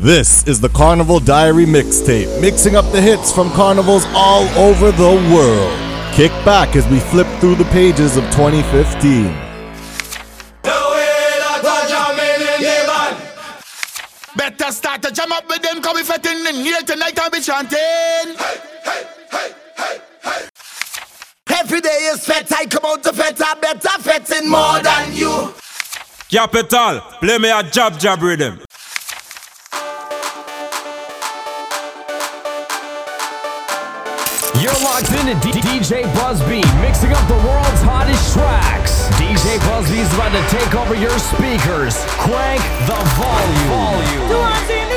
This is the Carnival Diary mixtape, mixing up the hits from carnivals all over the world. Kick back as we flip through the pages of 2015. Better start to jam up with them, cause we fetting in here tonight I'll be chanting. Hey, hey, hey, hey, hey. Every day is fet, I come out to fet, I better fetting more than you. Capital, play me a jab jab rhythm. D- DJ Busby, mixing up the world's hottest tracks. DJ Busby is about to take over your speakers. Crank the volume. volume.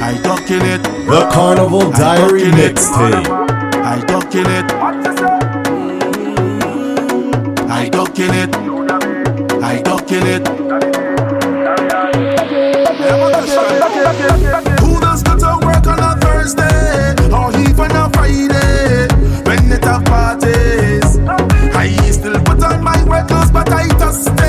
I talk in it. The Carnival Diary next day. I talk in it. I talk in it. I talk in it. Who does go to work on a Thursday or even a Friday when it's a parties? I still put on my work clothes, but I just stay.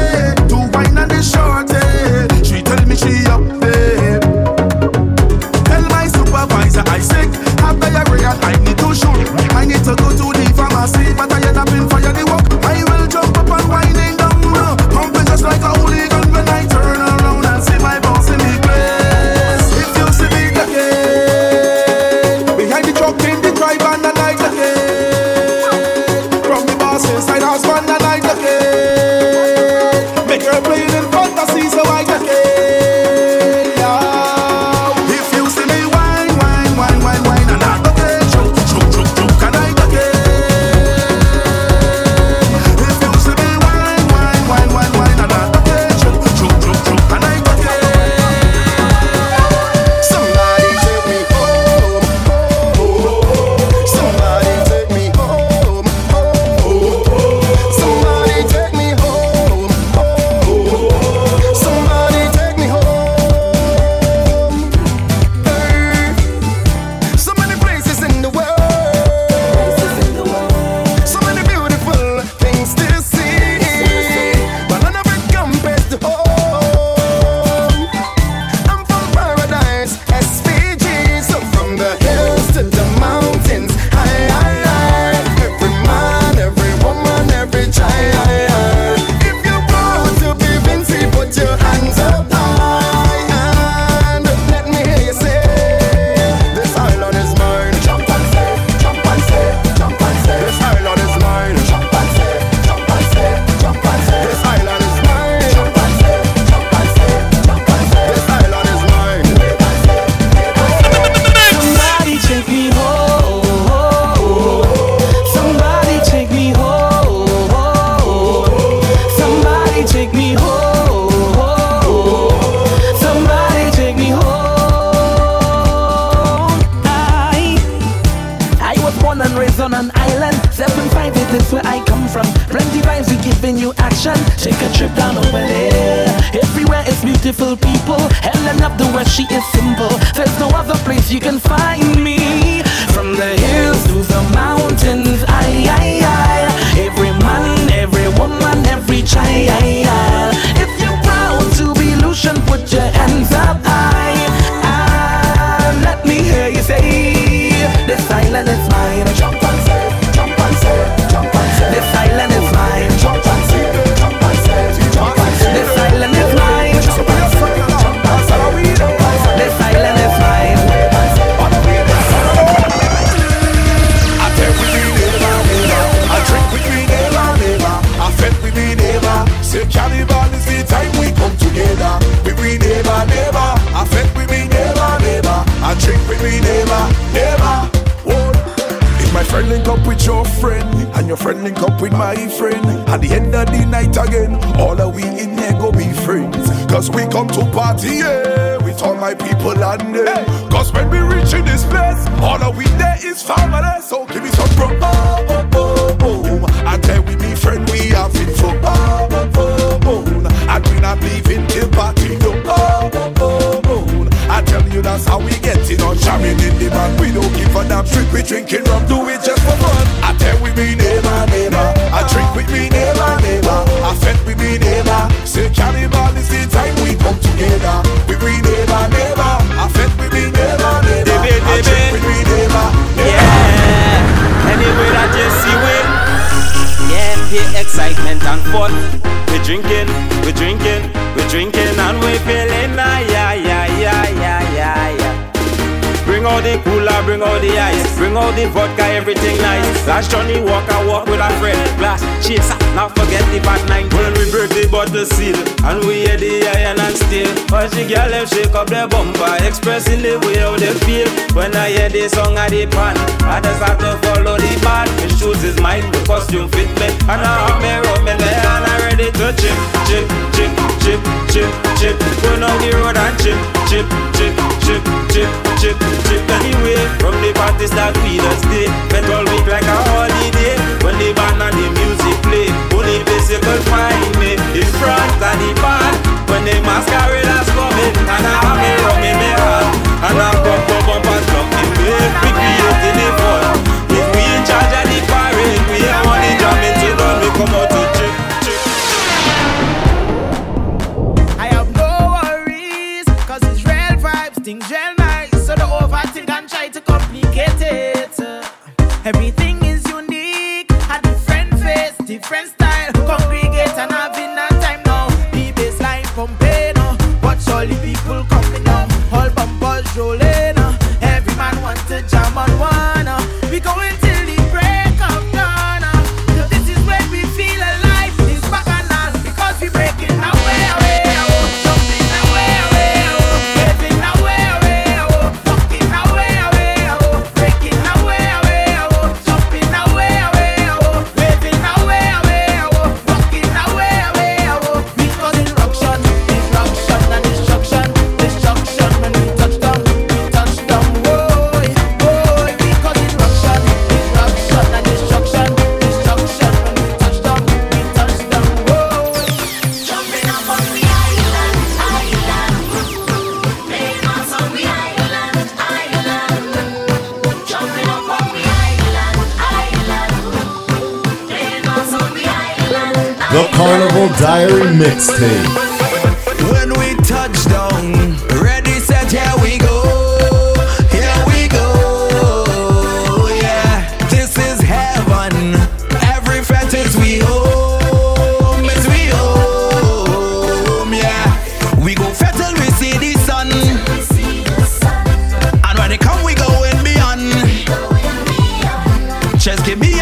out the ice, bring out the vodka, everything nice. Last Johnnie Walker walk with a friend, blast chaser, now forget the bad night. When we break the bottle seal, and we hear the iron and steel. All the girl them shake up their bumper, expressing the way how they feel. When I hear the song I the pan, I just have to follow the band. The shoes is mine, the costume fit me, and I have me rum in there, and I ready to chip, chip, chip, chip, chip, chip. Go on the road and chip, chip, chip chip, chip, chip, chip. Anyway, from the party start we just stay. Spent all week like a holiday. When the band and the music play, only bicycle find me in front of the band. When the masqueraders coming, and I have me rum in my hand, and I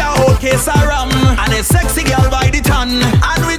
a whole case of rum and a sexy girl by the ton. And we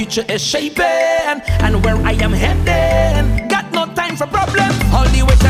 future is shaping, and where I am heading, got no time for problems. All the weight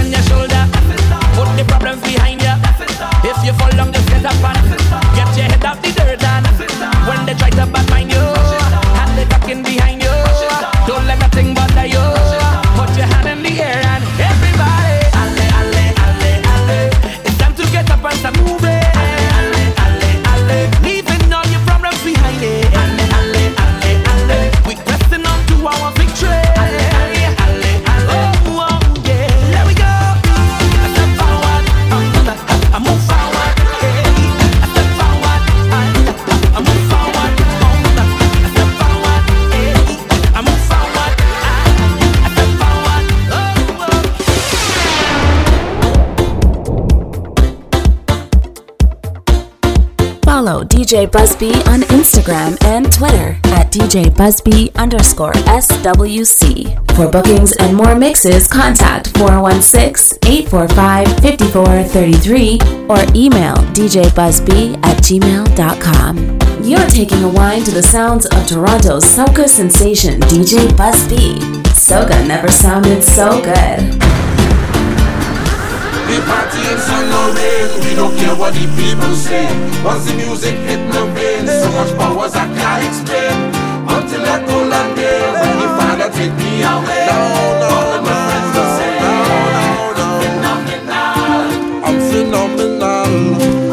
DJ Busby on Instagram and Twitter at DJ Busby underscore SWC. For bookings and more mixes, contact 416-845-5433 or email djbusby at gmail.com. You're taking a wine to the sounds of Toronto's soca sensation DJ Busby. Soca never sounded so good. We party in sun or rain We don't care what the people say. Once the music hit my vein So much power I can't explain. Until I go land there When the father take me away. No, no, All of my friends will say no, no, no. I'm phenomenal. I'm phenomenal.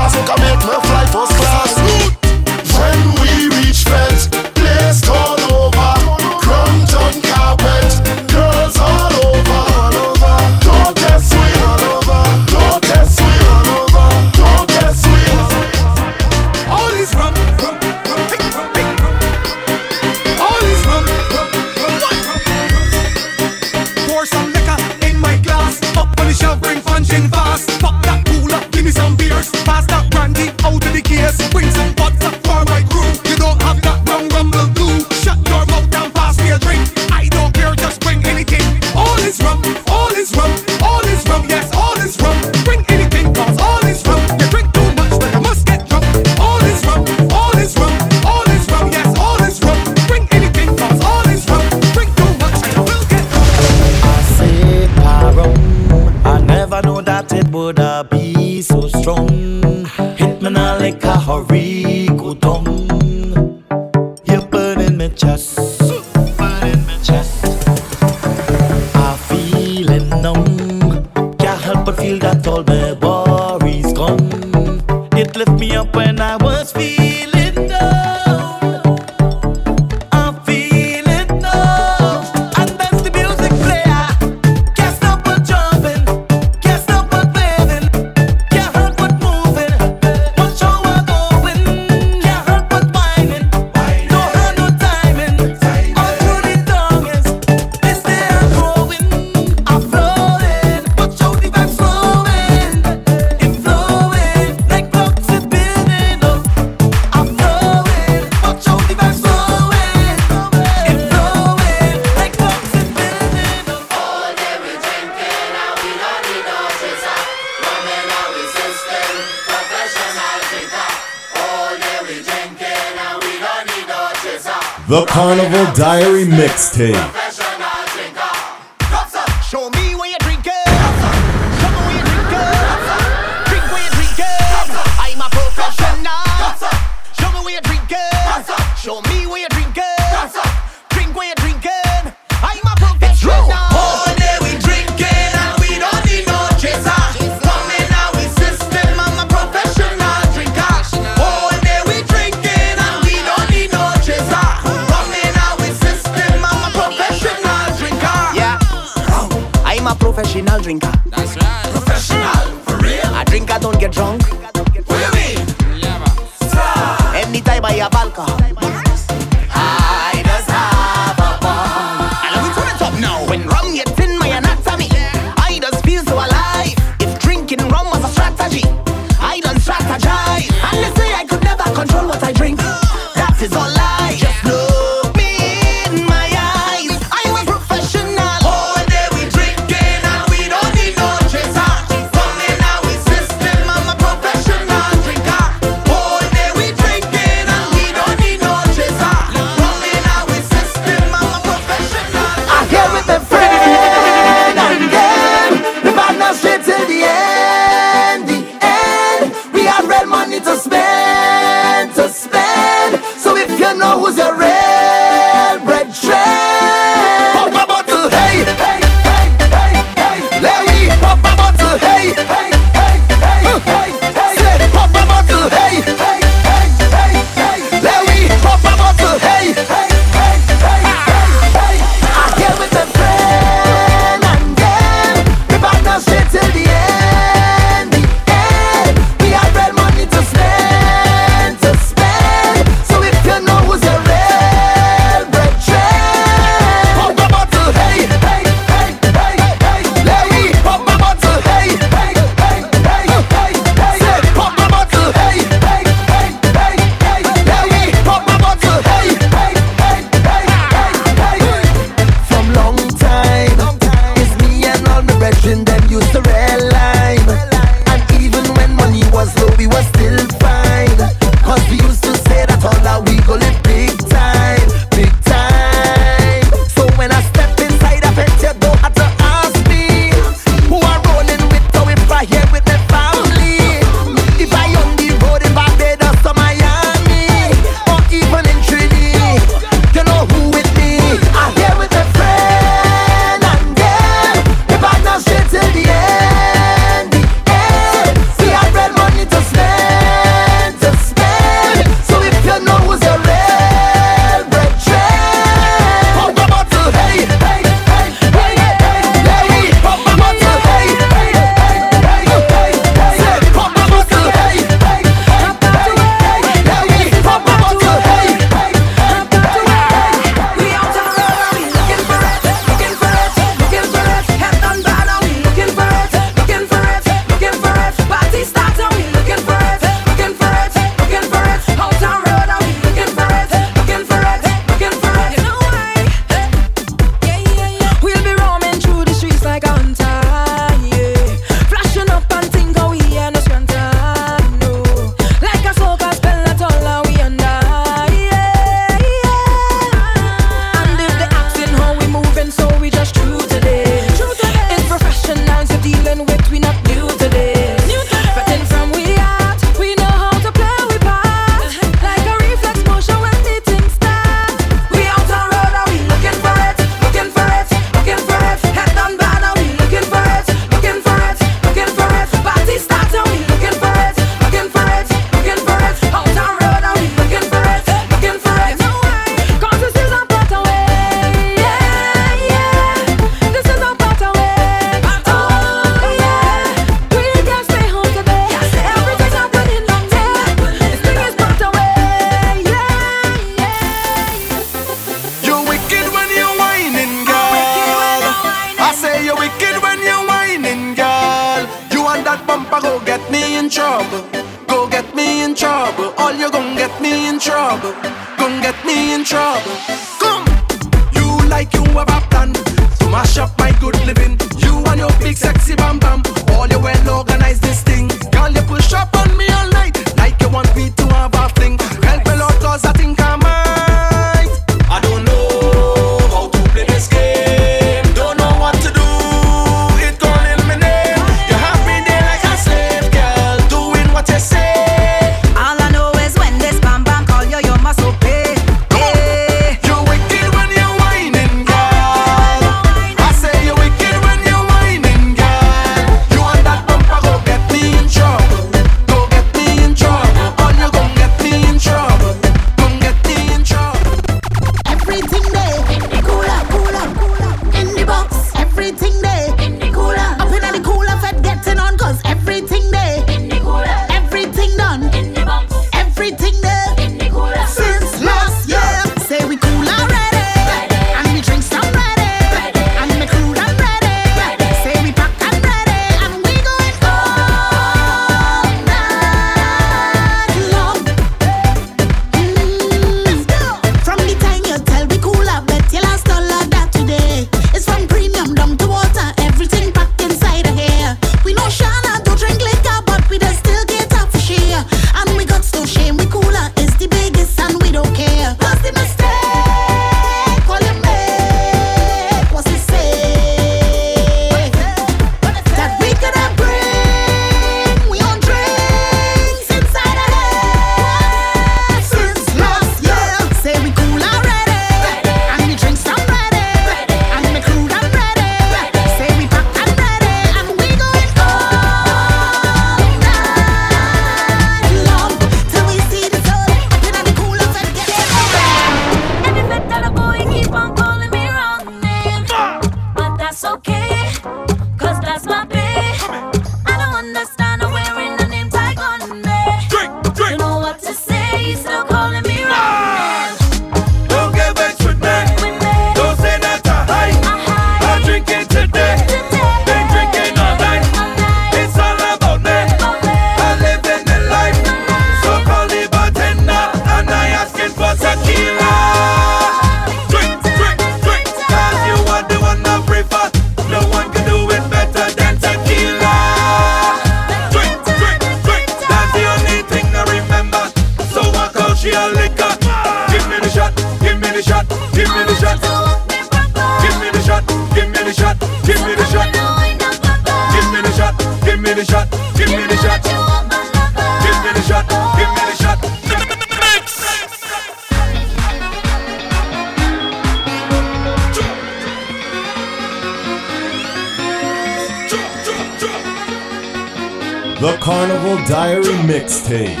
Diary mixtape.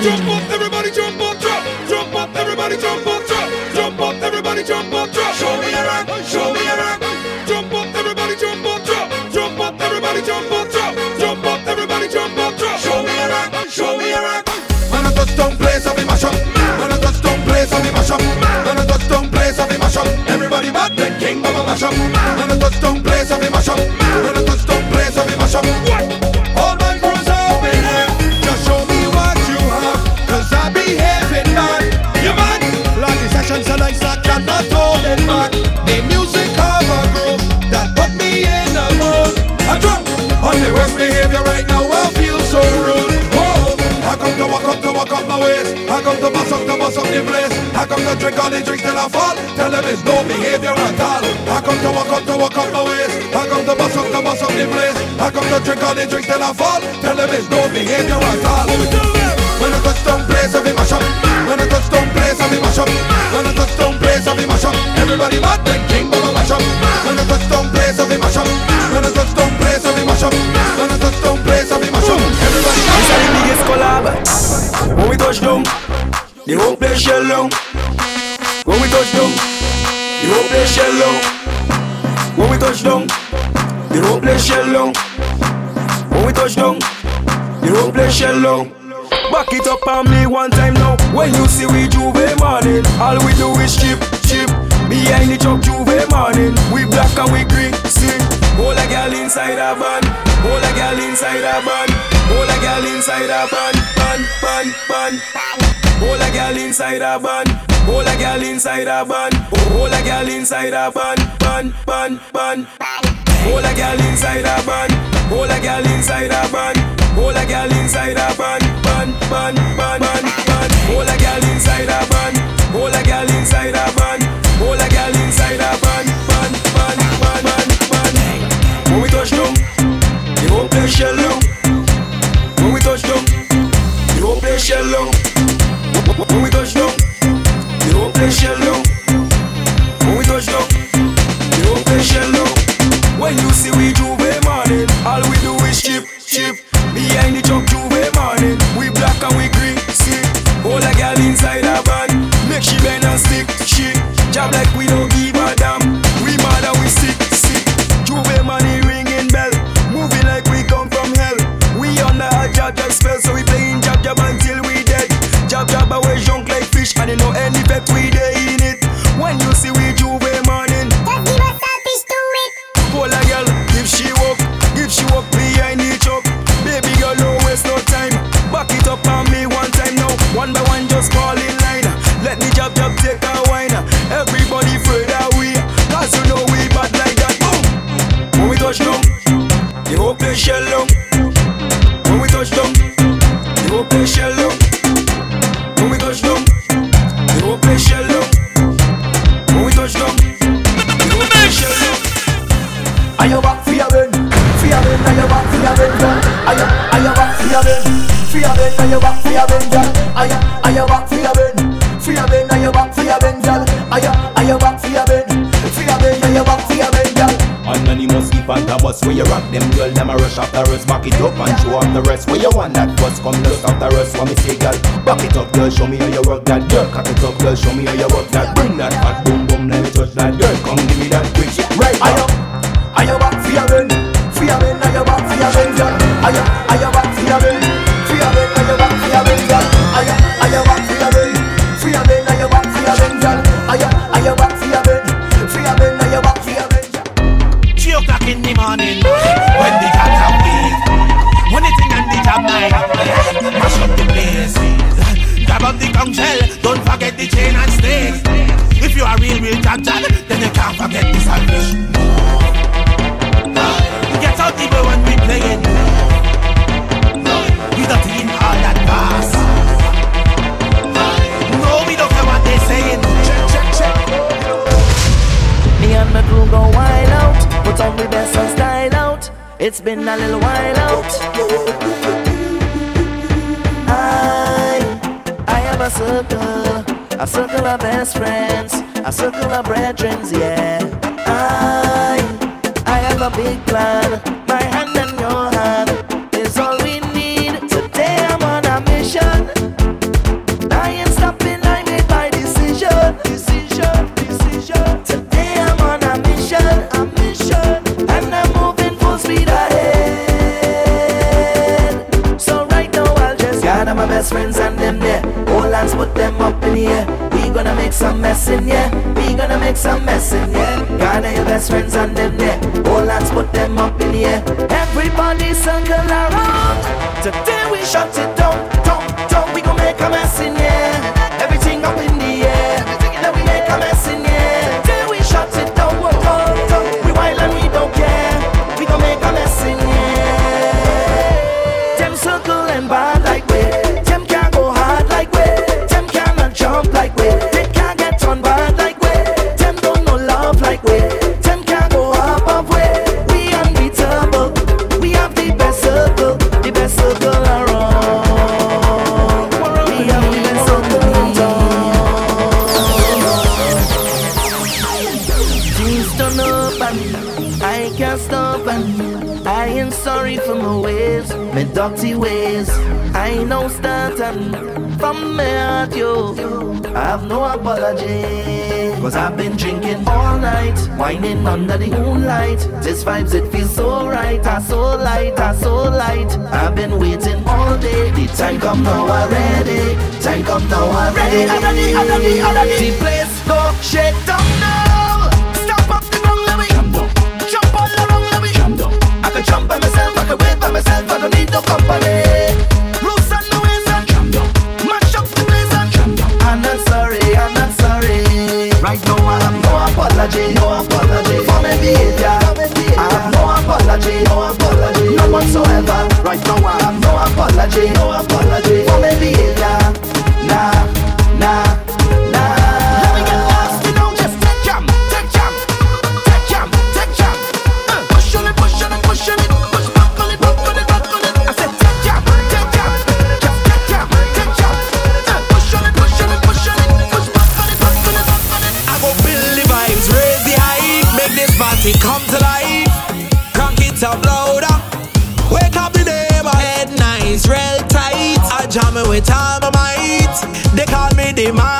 Jump up, everybody jump up, drop. Jump up, everybody jump up, drop. Jump up, everybody jump up, drop. Show me a rock, show me a rock. Jump up, everybody jump up, drop. Jump up, everybody jump up, drop. Jump up, everybody jump up, drop. Show me a rock, show me a rock. When I touch down place, I'll be mash up. When I touch down place, I'll be mash up. When I touch down place, I'll be mash up. Everybody bad, then King Baba mash up. up the bus, up the bus, up the place. How come to drink all the drinks till I fall? Tell them it's no behavior at all. How come to walk up, to walk up my waist? How come to bus, up the bus, up the place? How come to drink all the drinks till I fall? Tell them it's no behavior at all. When I touch down place, I be mash up. When I touch down place, I be mash up. When I touch down place, I be mash up. Everybody mad, then king, but I mash up. When I touch down place, I be mash up. When I touch down place, I be mash up. When I touch down place, I be mash up. Everybody mad. This is the biggest collab. When we touch down. The whole place shell down. When we touch down, the whole place shell down. When we touch down, the whole place shell down. When we touch down, the whole place shell down. Back it up on me one time now. When you see we juve morning, all we do is chip, chip. Behind the truck juve morning, we black and we green, see. Hold a girl inside a van, hold a girl inside a van, hold a girl inside a van, van, van, van. Hold a girl inside a band. Hold a girl inside a band. Hold a girl inside a band. Band, band, band. Hold a girl inside a band. Hold a girl inside a band. Hold a girl inside a band. Band, band, band, band, band. Hold a girl inside a band. Hold a girl inside a band. Hold a girl inside a band. Band, band, band, band, band. When we touch down, won't play shell down. When we touch down, won't play shell down. that hot boom boom, let me touch that dirt. Come it's been a little while out. I, I have a circle, a circle of best friends, a circle of brethren, yeah. I, I have a big plan. friends and Cause I've been drinking all night, whining under the moonlight. This vibes, it feels so right, I so light, I so light. I've been waiting all day, the time come now already. Time come now already. Ready, I'm ready, I'm ready, I'm ready. The place go shake down now. Stop up the ground, let me jump all around, let me jump. I can jump by myself, I can wait by myself, I don't need no company. apology, no apology for my behavior. I have no apology, no apology, none whatsoever. Right now I have no apology, no apology. démarre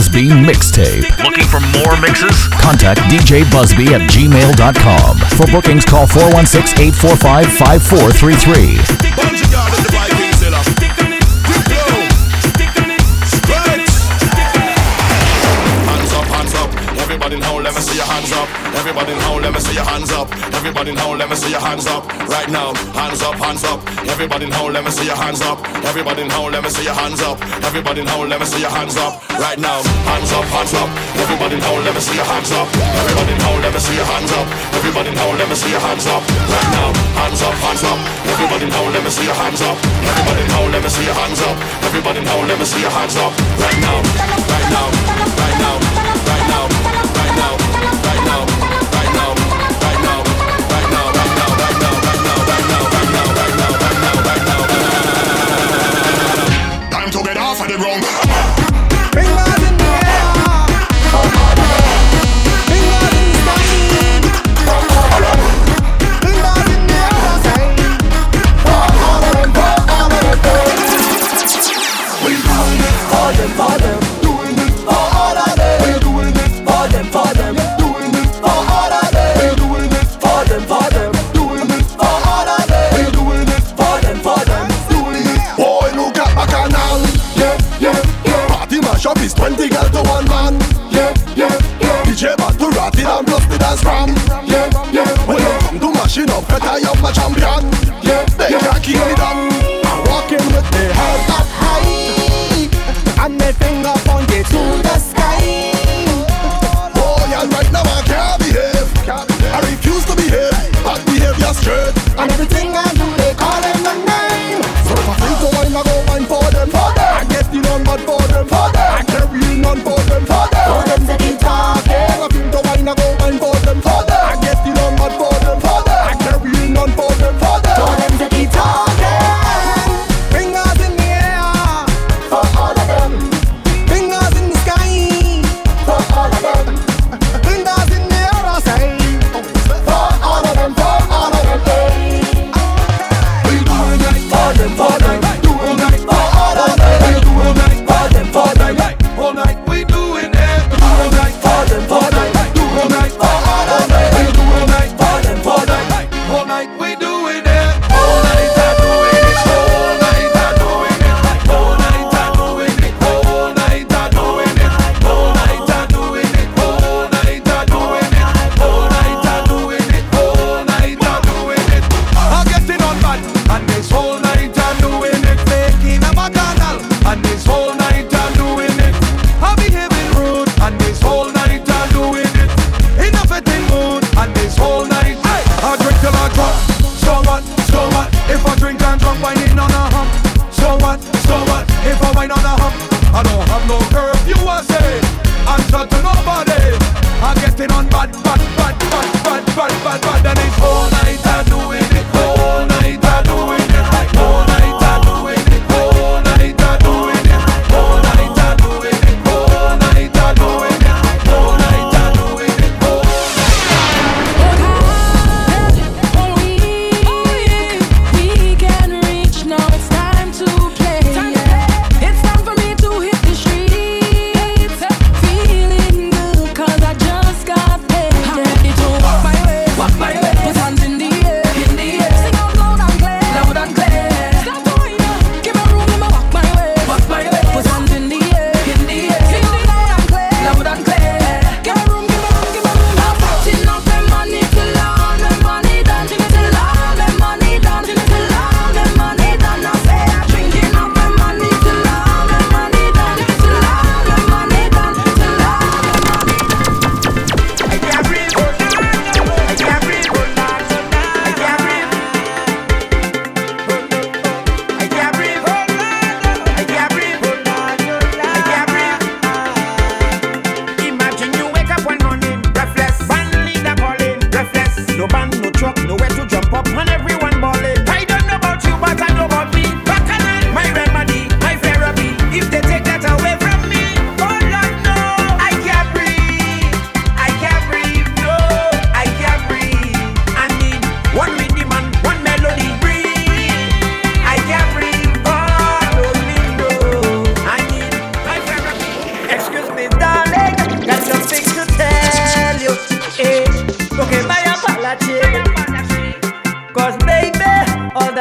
Busby Mixtape. Looking for more mixes? Contact DJ Busby at gmail.com. For bookings, call 416 845 5433. Everybody in howl, let me see your hands up. Everybody in howl, let me see your hands up. Everybody in howl, let me see your hands up right now. Hands up, hands up. Everybody in home, let me see your hands up. Everybody in let me see your hands up. Everybody in home, let me see your hands up. Right now. Hands up, hands up. Everybody in let me see your hands up. Everybody in home, let me see your hands up. Everybody in let me see your hands up. Right now. Hands up, hands up. Everybody in home, let me see your hands up. Everybody in home, let me see your hands up. Everybody in let me see your hands up. Right now.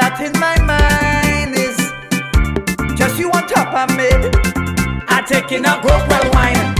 What in my mind is just you on top of me. I taking a Gropewell wine.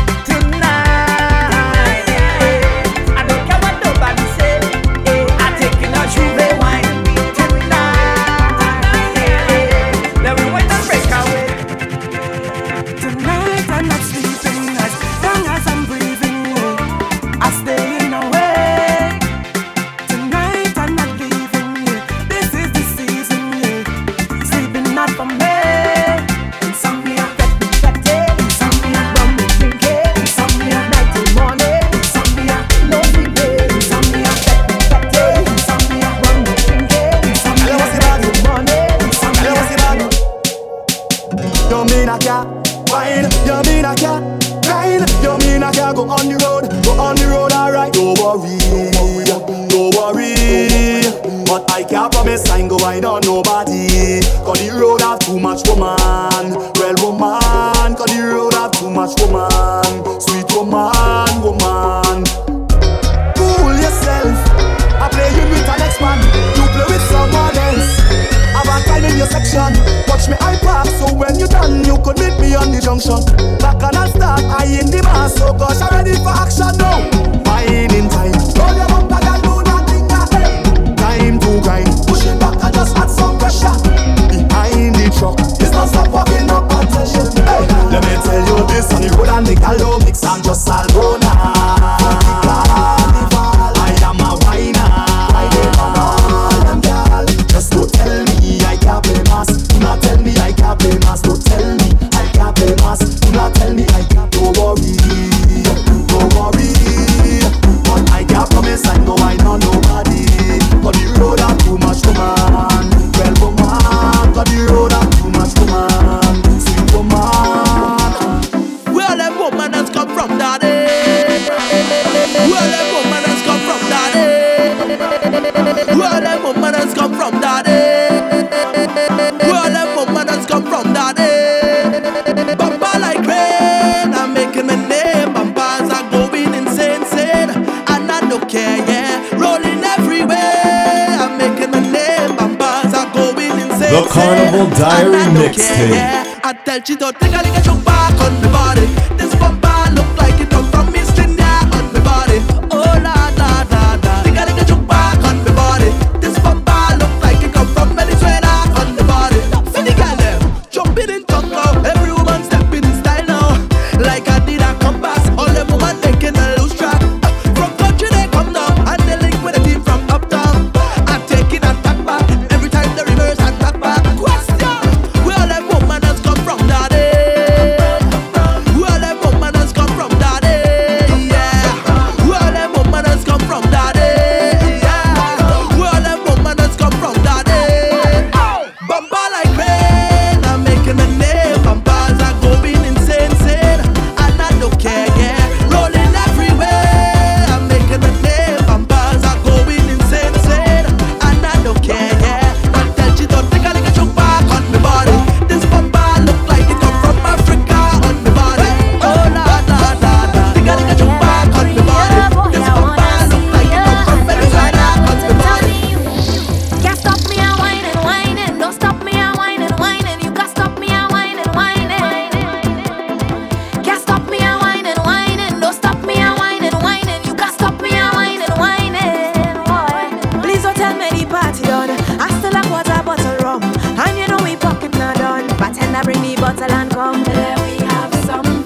come. We have some.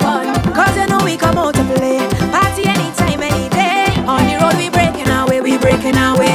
Cause you know we come out to play. Party anytime, any day. On the road we breaking our way, we breaking our way.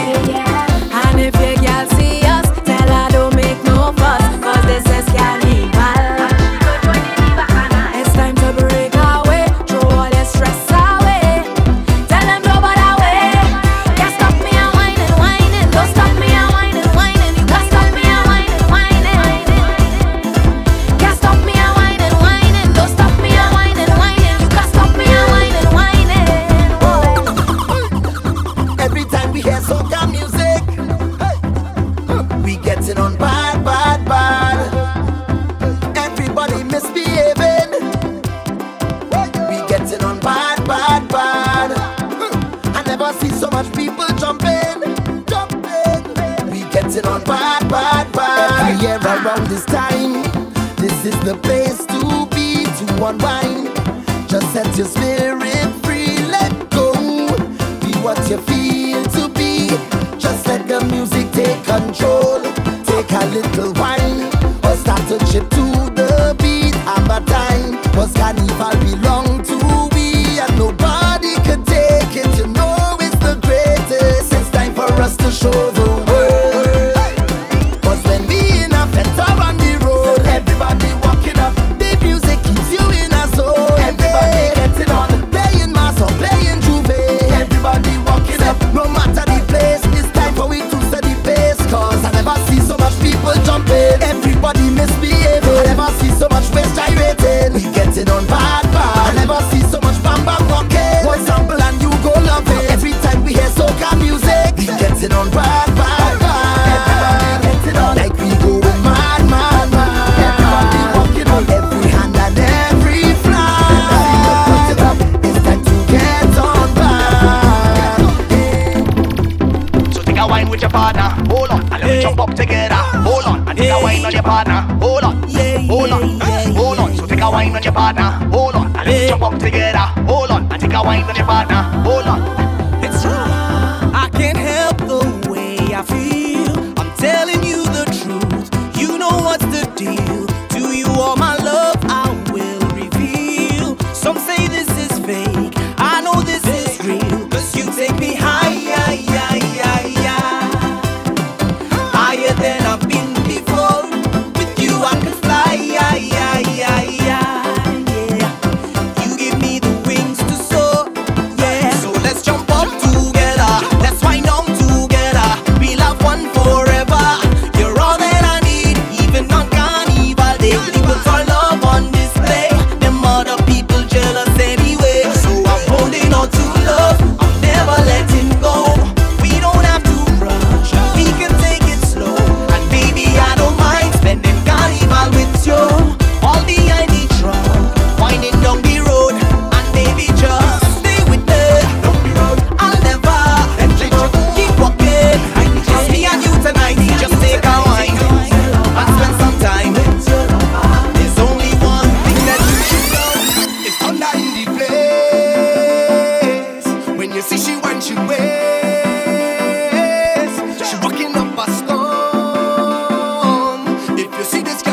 You see this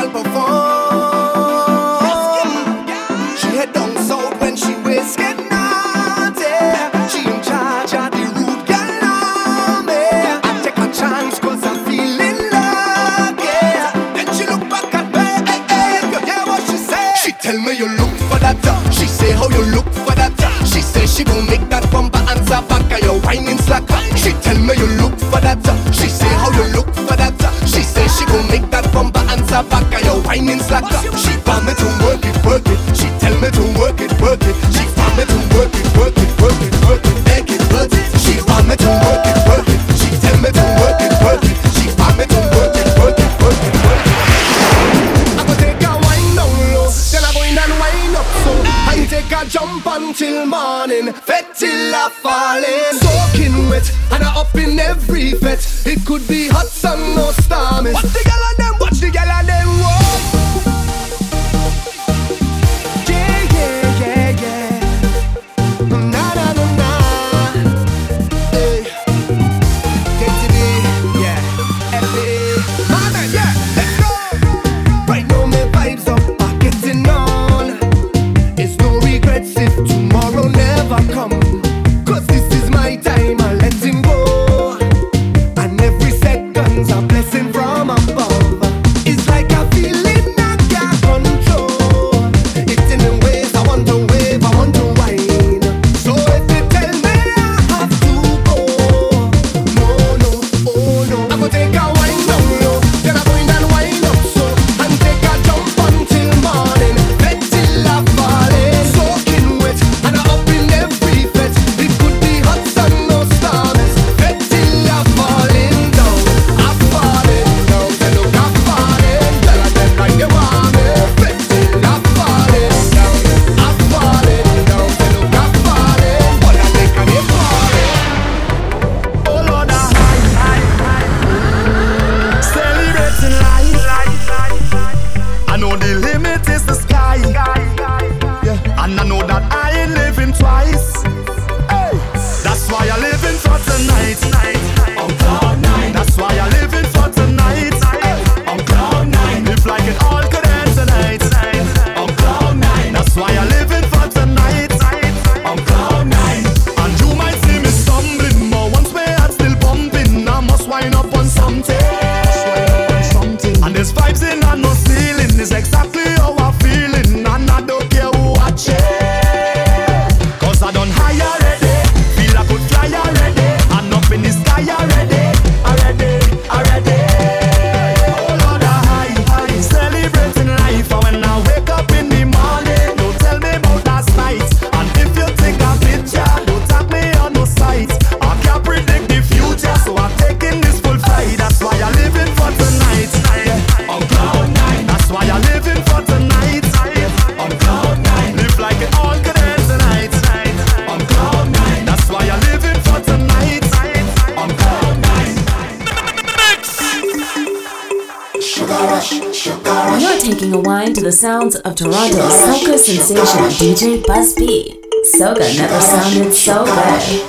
sounds of Toronto's soca sensation DJ Busby. Soca never sounded so good.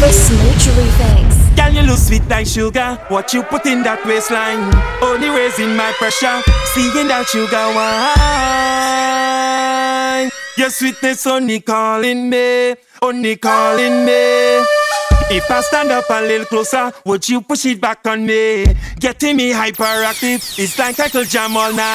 The smoochery things. Can you look sweet like sugar? What you put in that waistline? Only raising my pressure, seeing that sugar wine. Your sweetness only calling me, only calling me. If I stand up a little closer, would you push it back on me? Getting me hyperactive, it's like I could jam all night.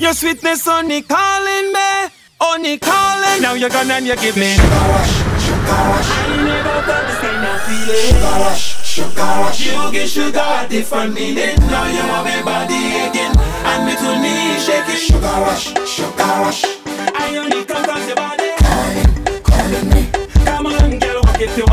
Your sweetness only calling me, only calling. Now you're gone and you give me. Sugar rush, sugar rush. I never felt this kind of feeling. Sugar rush, sugar rush. You give sugar a different meaning. Now you want my body again, and me to me shaking. Sugar rush, sugar rush. けて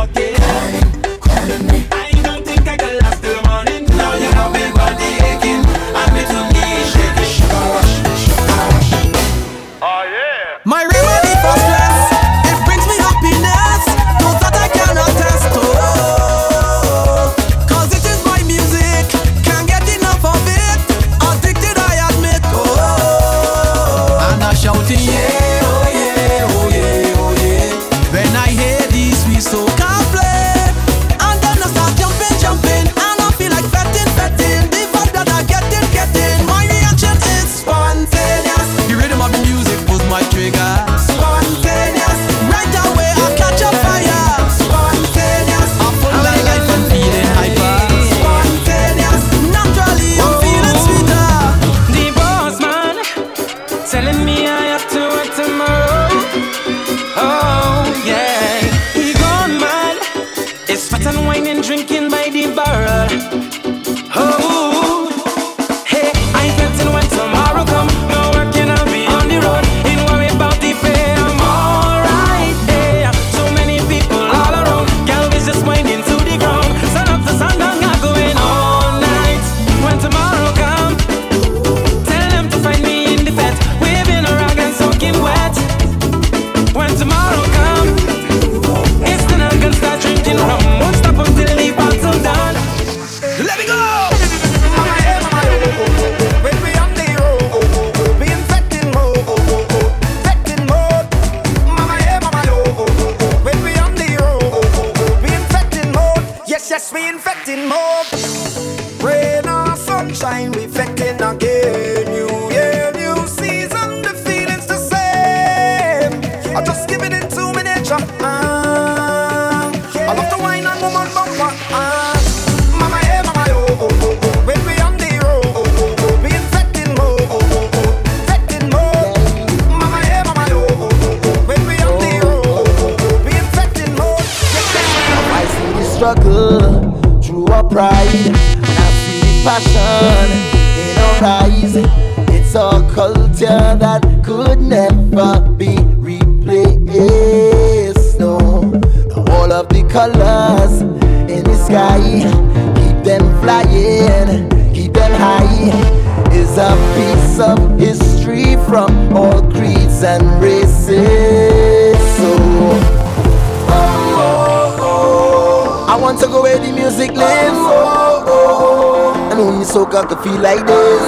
got to feel like this.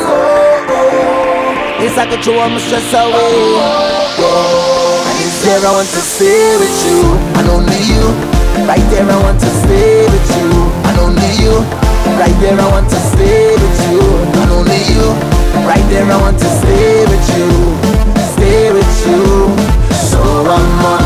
It's like a control, I'm stress away. And there I want to stay with you, and only you. Right there I want to stay with you, and only you. Right there I want to stay with you, and only you. Right there I want to stay with you, stay with you. So I'm on.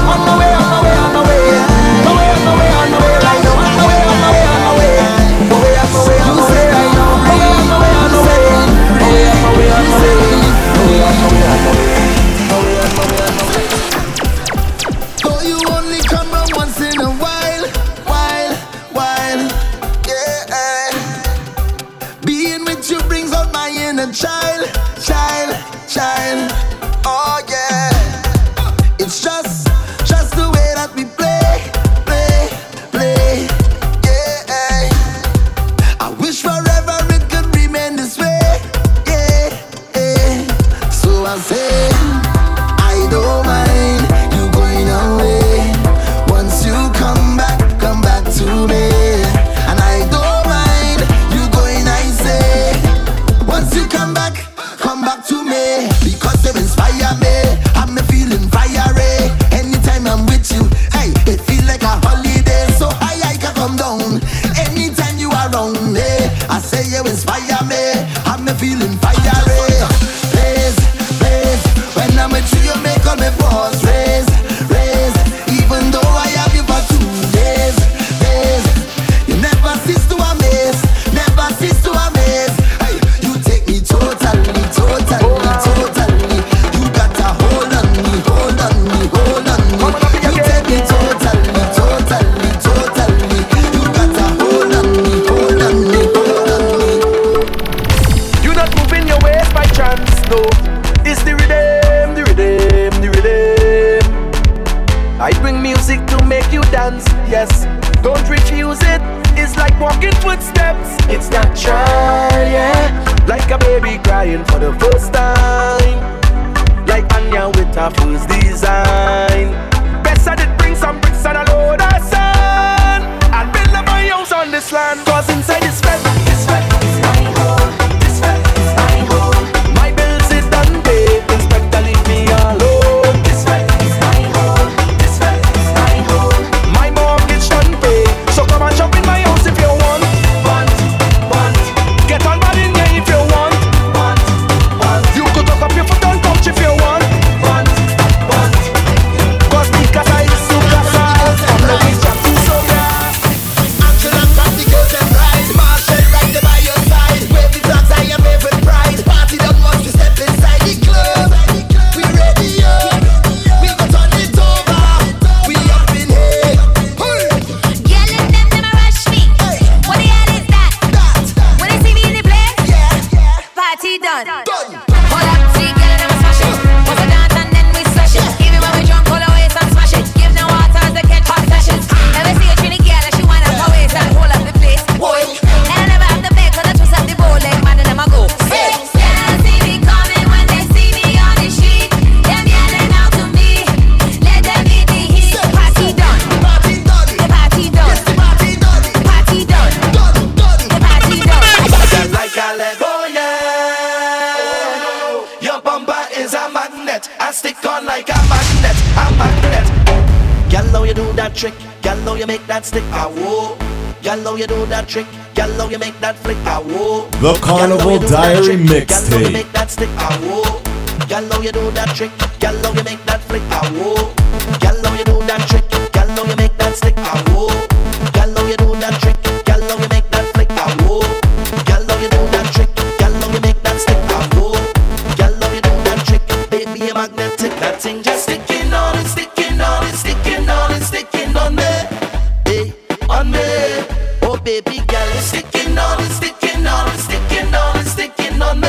baby girl is sticking on, it's sticking on, it's sticking on, it's sticking on me,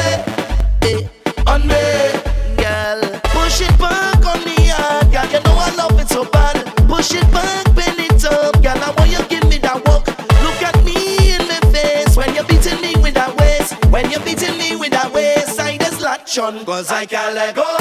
eh, on me, girl. Push it back on me, hard, girl. You know I love it so bad. Push it back, it up, girl. I want you give me that walk. Look at me in my face when you're beating me with that waist. When you're beating me with that waist, I just latch on, cause I can't let go.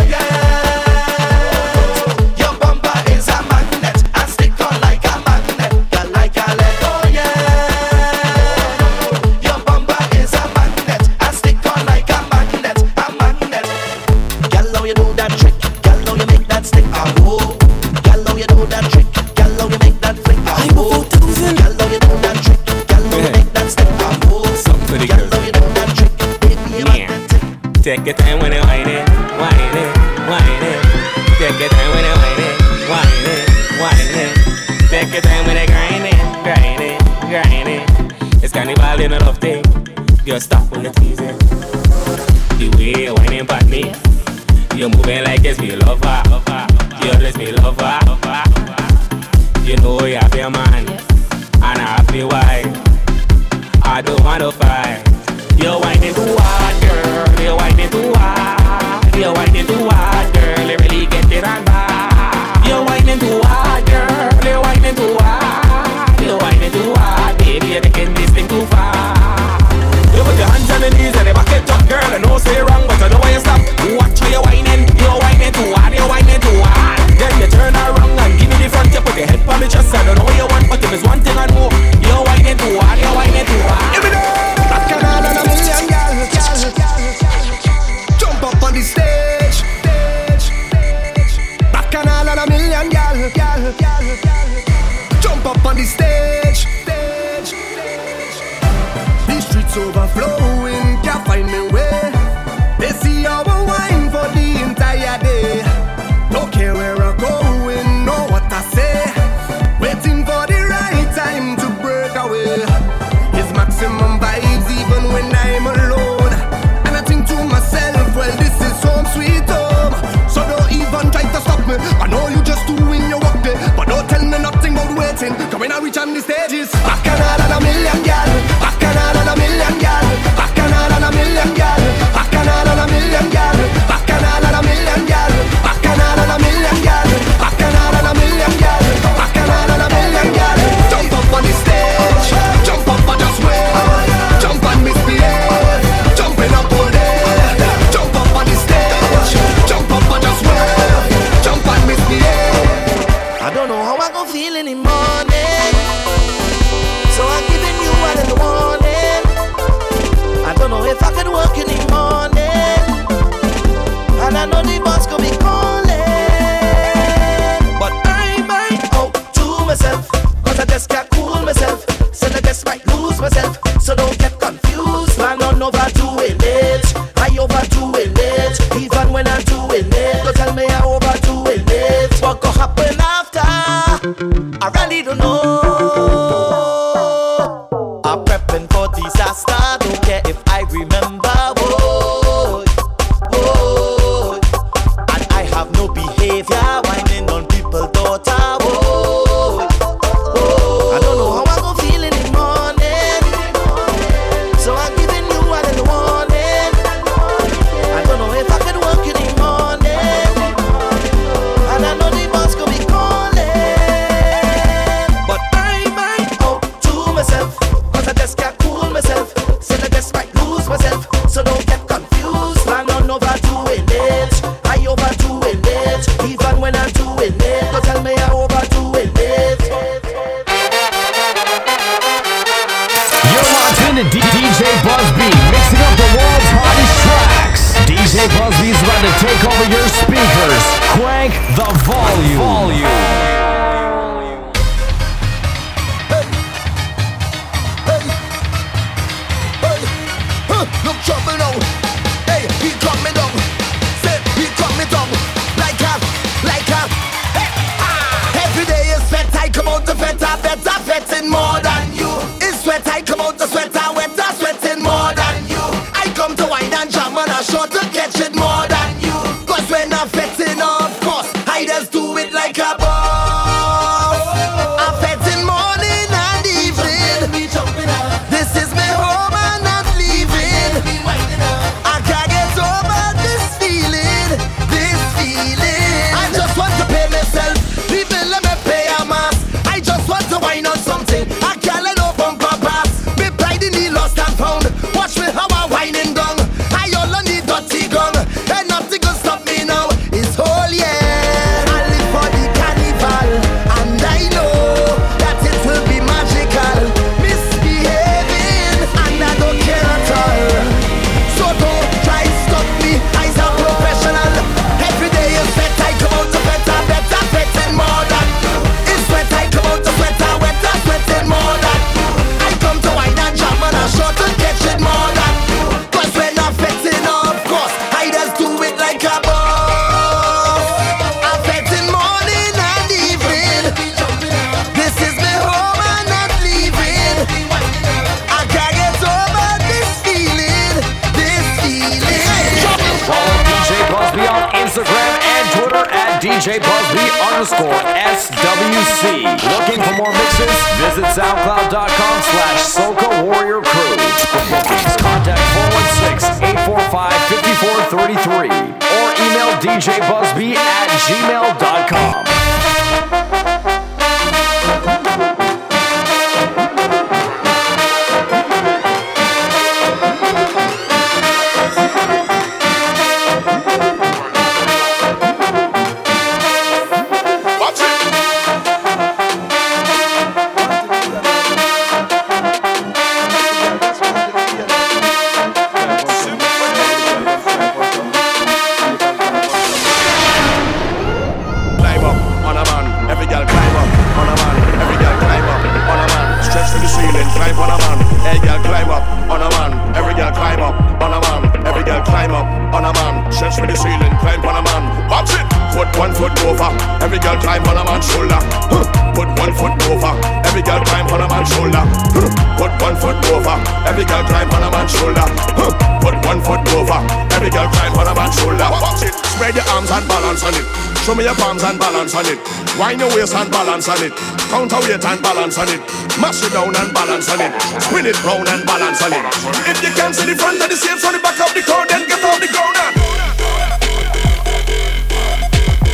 balance on it. Mash it down and balance on it. Spin it round and balance on it. If you can't see the front of the safe, so the back of the car, then get off the ground and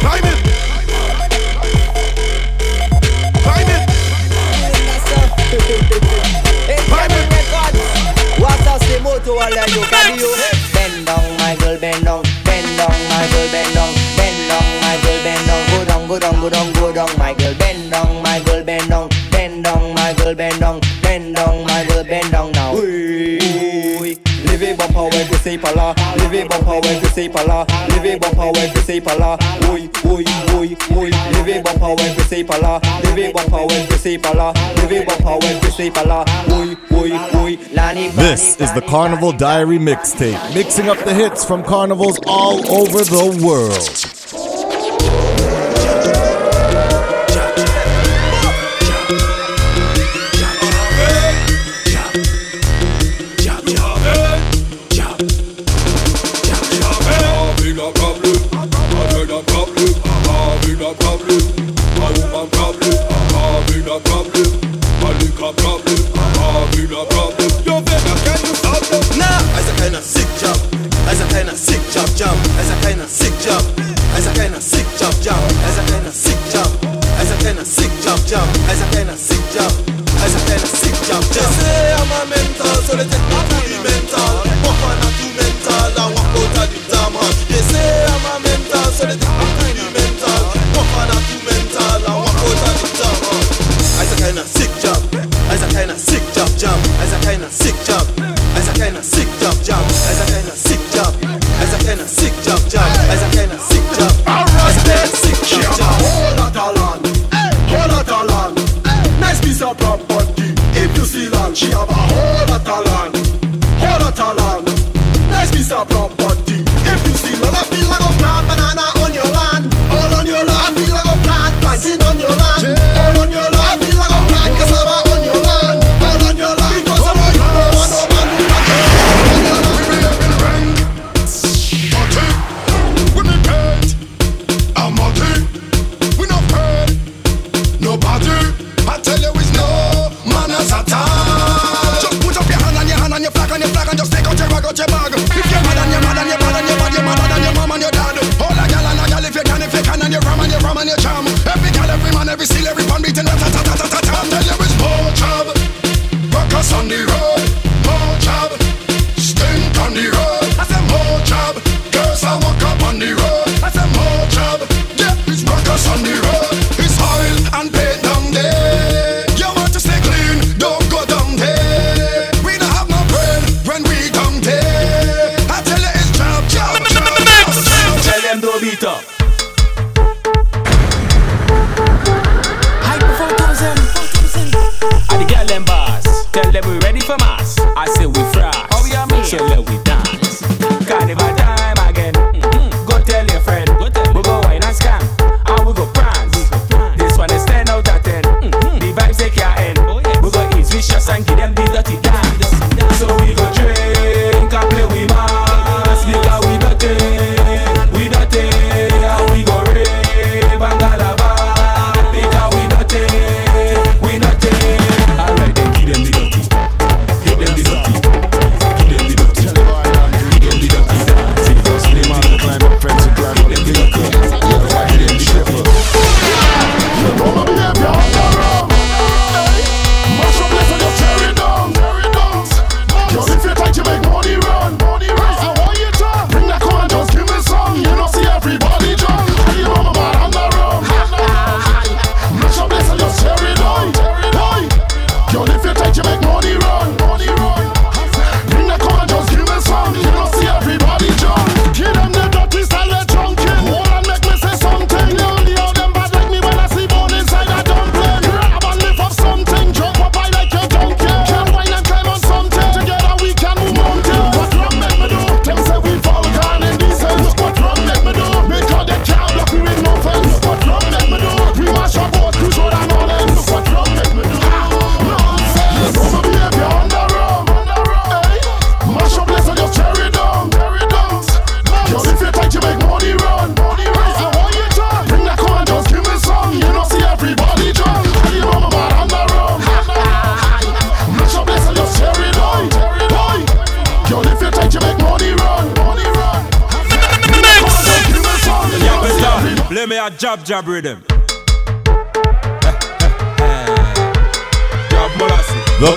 climb it. Climb it. Climb it. What else the motto all you can do? Bend down, my girl, bend down. Bend down, my girl, bend down. Bend down, my girl, bend down. Go down, go down, go down, go down. This is the Carnival Diary mixtape, mixing up the hits from carnivals all over the world. kind of sick job jump, as a kind of sick job, as a kind of sick job jump, as a kind of sick job, as a sick job jump, as a kind of sick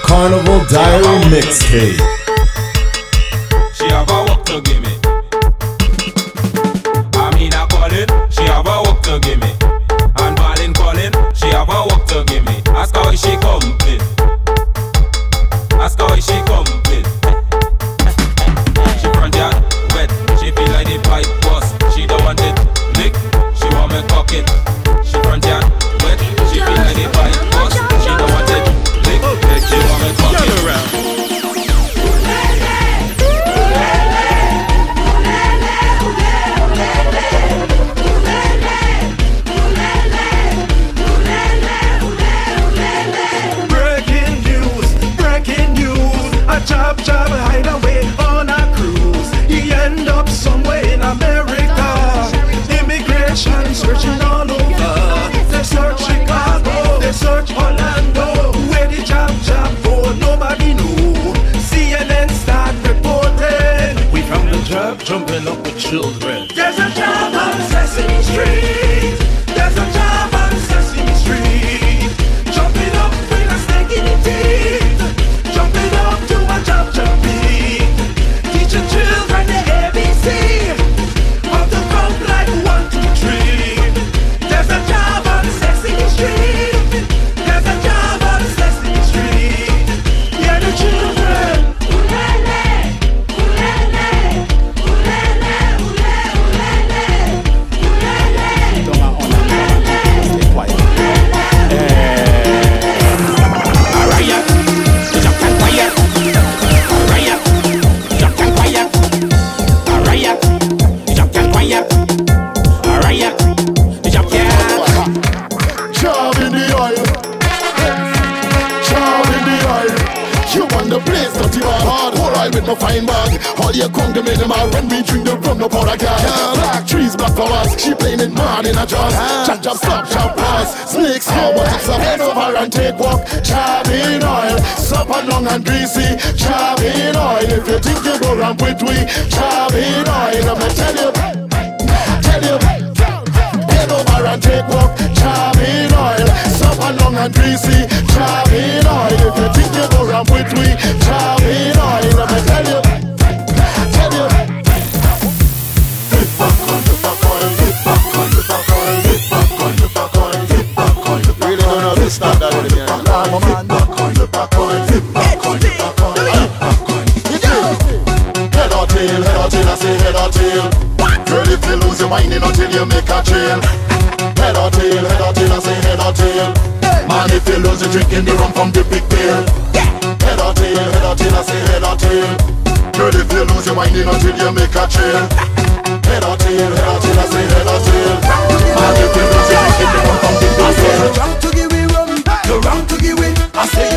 Carnival Diary Mixtape. On the back oil, hit back on the back oil, hit back on the back oil. Head or tail, head or tail, I say head or tail. Girl, if you lose your mind until you make a trail. Head or tail, head or tail, I say head or tail. Man, if you lose, you drinking the rum from the big pail. Head or tail, head or tail, I say head or tail. Girl, if you lose your mind until you make a trail. Head or tail, head or tail, I say head or tail. Man, if you lose, you drinking the rum from the big pail. You're wrong to give rum. You're wrong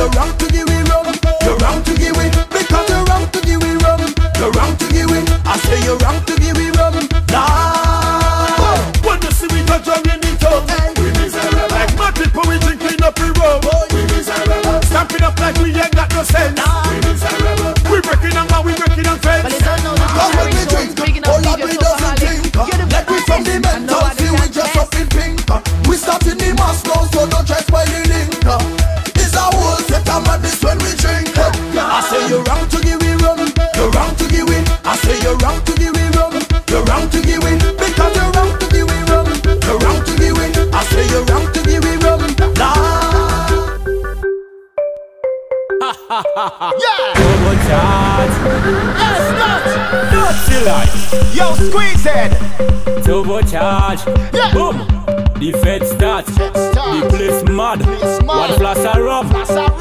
you're wrong to give it rum. You're wrong to give it because you're wrong to give it rum. You're wrong to give it. I say you're wrong to give it rum. Nah. Oh, when you see me touch on in the tongue, we miserable. Like mad people we drinking up the rum. We miserable. Stamping up like we ain't got no sense. We miserable. We breaking on we breaking on fence. But it's not Come when we drink, all that we doesn't drink. Let we from the mental, feel we just up in pink. We start in the mass Dirty life. Yo, squeeze it. Turbo charge. Yeah. Boom. The fed start. The place mad. One flash of rum.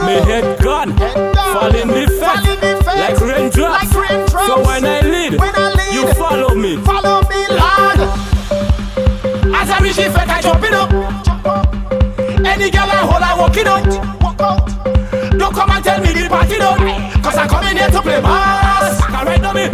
Me head gone. Fall in the fed. Like raindrops. So when I lead, you follow me. Follow me, Lord. As I reach the fed, I jump it up. Any girl I hold, I walk it out. Don't come and tell me the party done Cause I come in here to play bass Can right now me,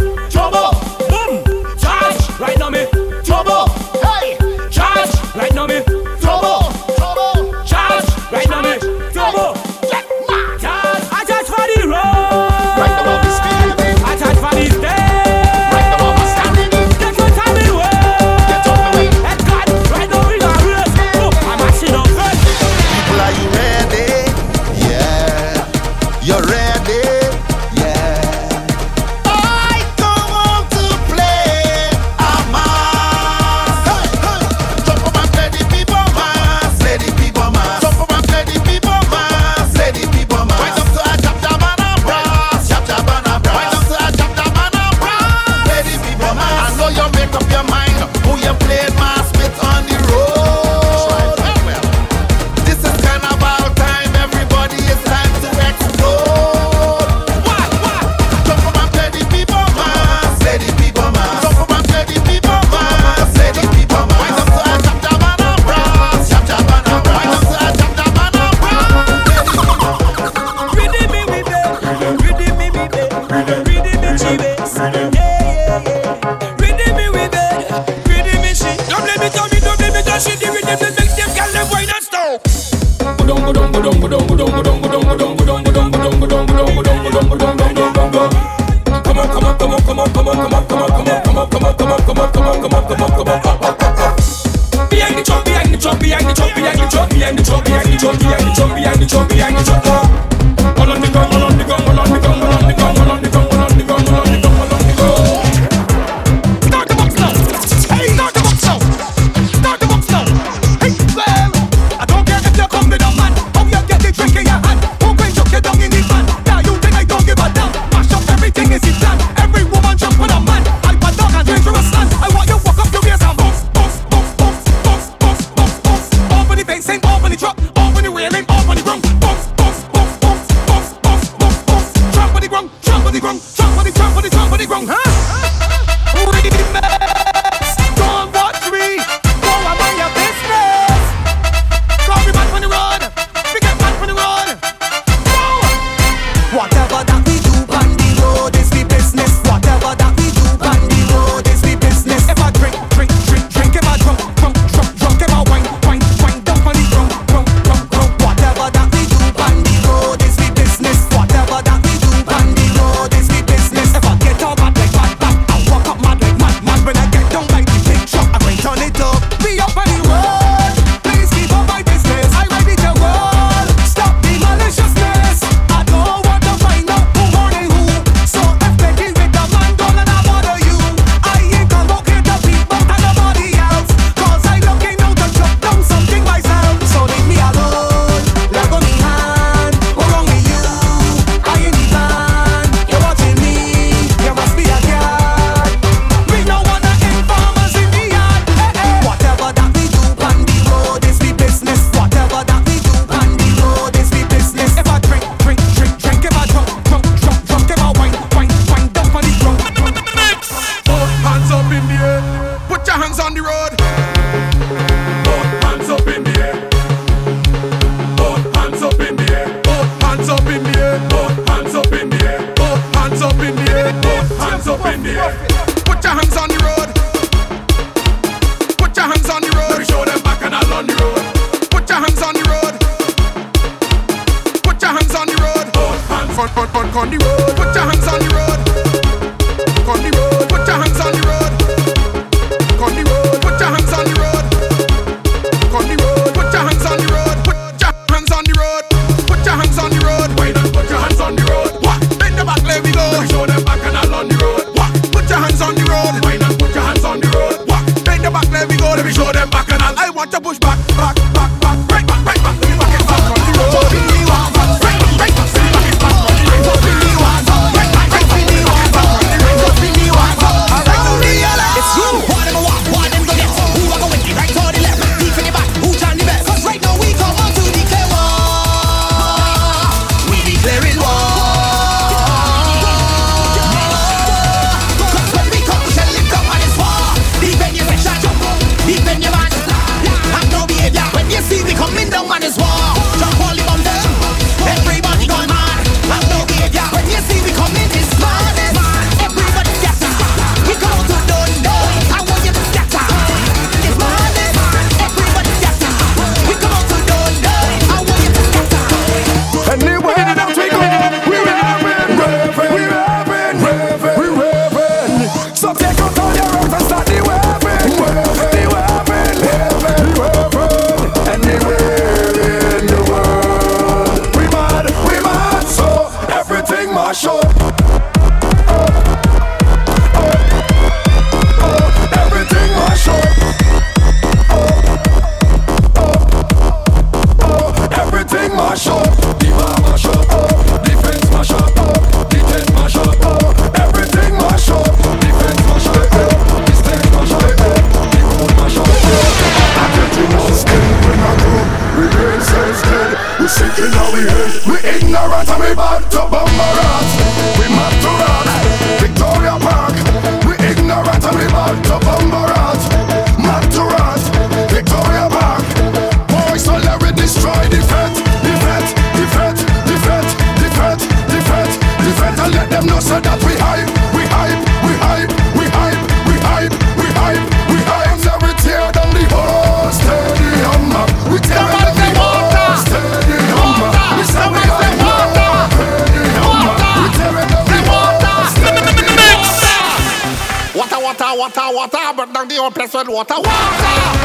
place water. Water!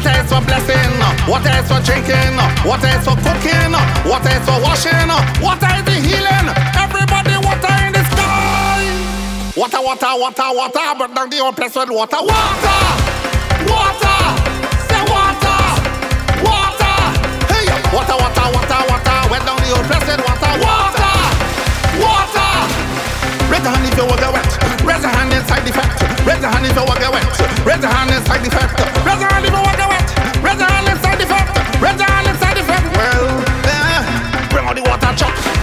Water is for blessing. Water is for drinking. Water is for cooking. Water is for washing. Water is the healing. Everybody, water in the sky. Water, water, water, water. But down the old place with water. Water! Water! Say water! Water! Hey! Water, water, water, water. wet down the old place with water. Water! Water! Raise your hand if you will get wet. Raise your hand inside the fact. Raise your hand if you will get wet. Raise your hand inside the fact. Raise your hand if you will. Red the Harlem side effect. The Harlem. Well, yeah. Bring on the water chop.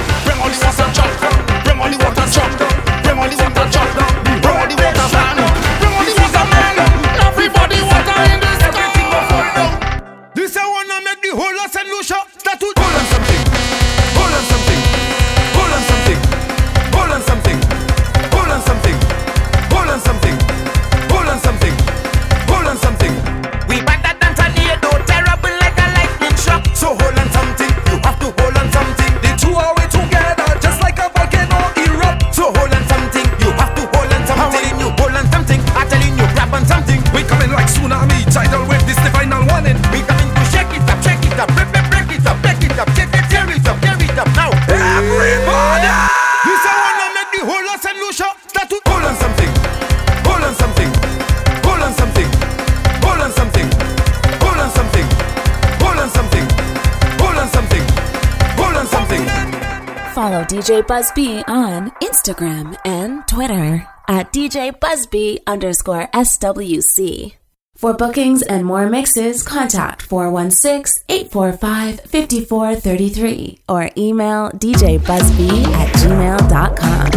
DJ Busby on Instagram and Twitter at DJ Busby underscore SWC. For bookings and more mixes, contact 416 845 5433 or email djbusby at gmail.com.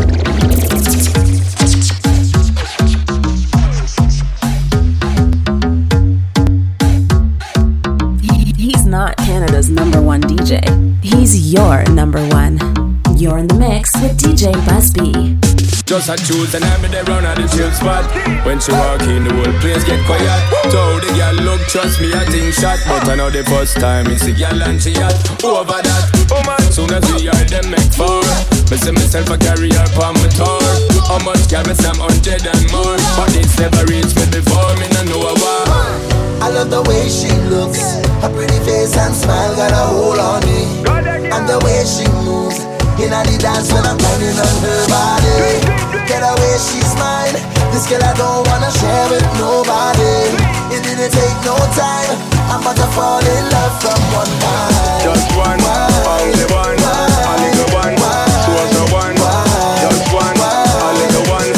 not Canada's number one DJ. He's your number one. You're in the mix with DJ Busby. Just a choose and I'm in the round of the chill spot. When she walk in, the whole place get quiet. Told the girl look, trust me, I think shot. But I know the first time it's a girl and she hot. Over that, oh man, soon as we are them make four. Me see myself a carrier on my tour. How much girl I some hundred and more. But it's never reached me before, me no know why. I love the way she looks. Her pretty face and smile got a hold on me. And the way she moves. In the dance when I'm turning on her body. Get away, she's mine. This girl I don't wanna share with nobody. It didn't take no time. I'm about to fall in love from one night. Just one, only one, only the one. She was the one, just one, only the one.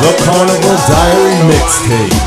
The Carnival Diary Mixtape.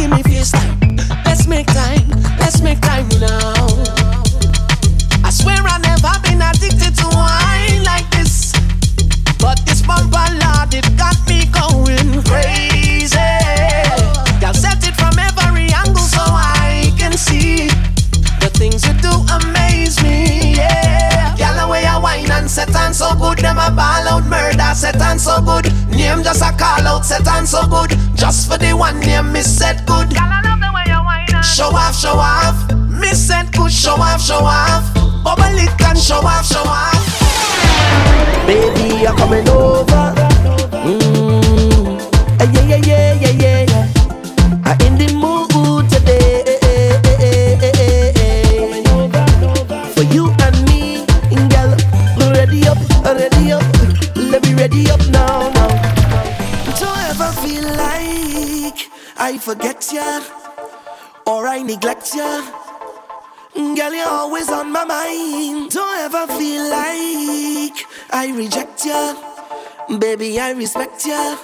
In me I reject ya. Baby, I respect ya.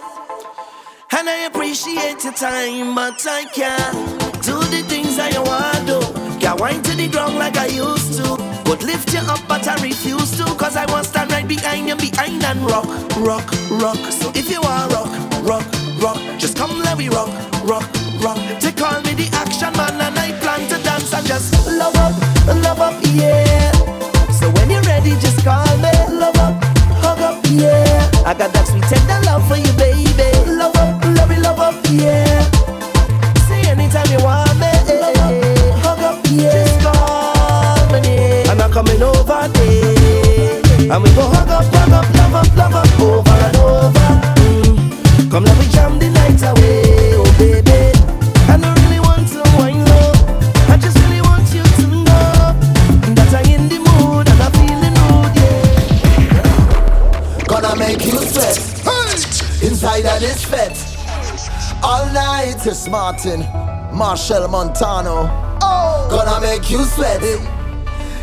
And I appreciate your time, but I can't do the things I want to. Can't wind to the ground like I used to. Would lift you up, but I refuse to. Cause I want to stand right behind you, behind and rock, rock, rock. So if you want rock, rock, rock, just come let me rock, rock, rock. They call me the action man, and I plan to dance and just love up, love up, yeah. So when you're ready, just call me, yeah. I got that sweet tender love for you, baby. Love up, love me, love up, yeah. See anytime you want me, eh, eh, eh, hug up, yeah. Just call me, yeah. and I'm coming over there. And we go hug up, hug up, love up, love up, over and over. Mm. Come let me jam the night away, Chris Martin, Machel Montano. Oh, gonna make you sweat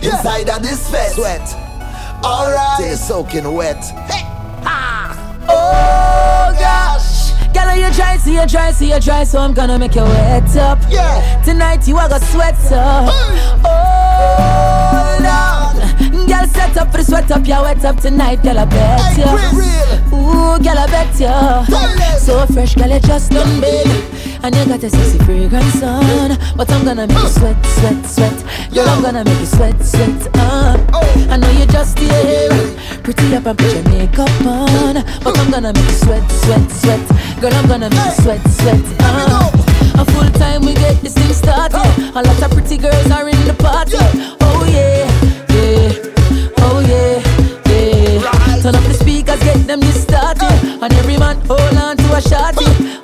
inside of this fete. Sweat. Alright, stay soaking wet. Oh gosh, girl, you dry, see you dry, see you dry, so I'm gonna make you wet up. Yeah, tonight you are gonna sweat up. Oh Lord, girl, set up for the sweat up, you wet up tonight, girl, I bet you. Ooh, girl, I bet you. So fresh, girl, you just done big. And you got a sexy fragrance on. But I'm gonna make you sweat, sweat, sweat. Girl, I'm gonna make you sweat, sweat, uh. I know you're just here. Pretty up and put your makeup on. But I'm gonna make you sweat, sweat, sweat. Girl, I'm gonna make you sweat, sweat, uh. A full time we get this thing started. A lot of pretty girls are in the party. Oh yeah, yeah, oh yeah, yeah. Turn up the speakers, get them this started. And every man hold on to a shotty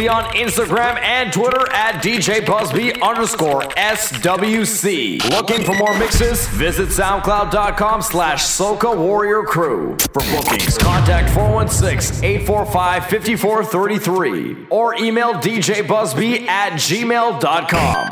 Busby on Instagram and Twitter at DJ Busby underscore SWC. Looking for more mixes? Visit SoundCloud.com slash Soca Warrior Crew. For bookings, contact 416-845-5433 or email DJ Busby at gmail.com.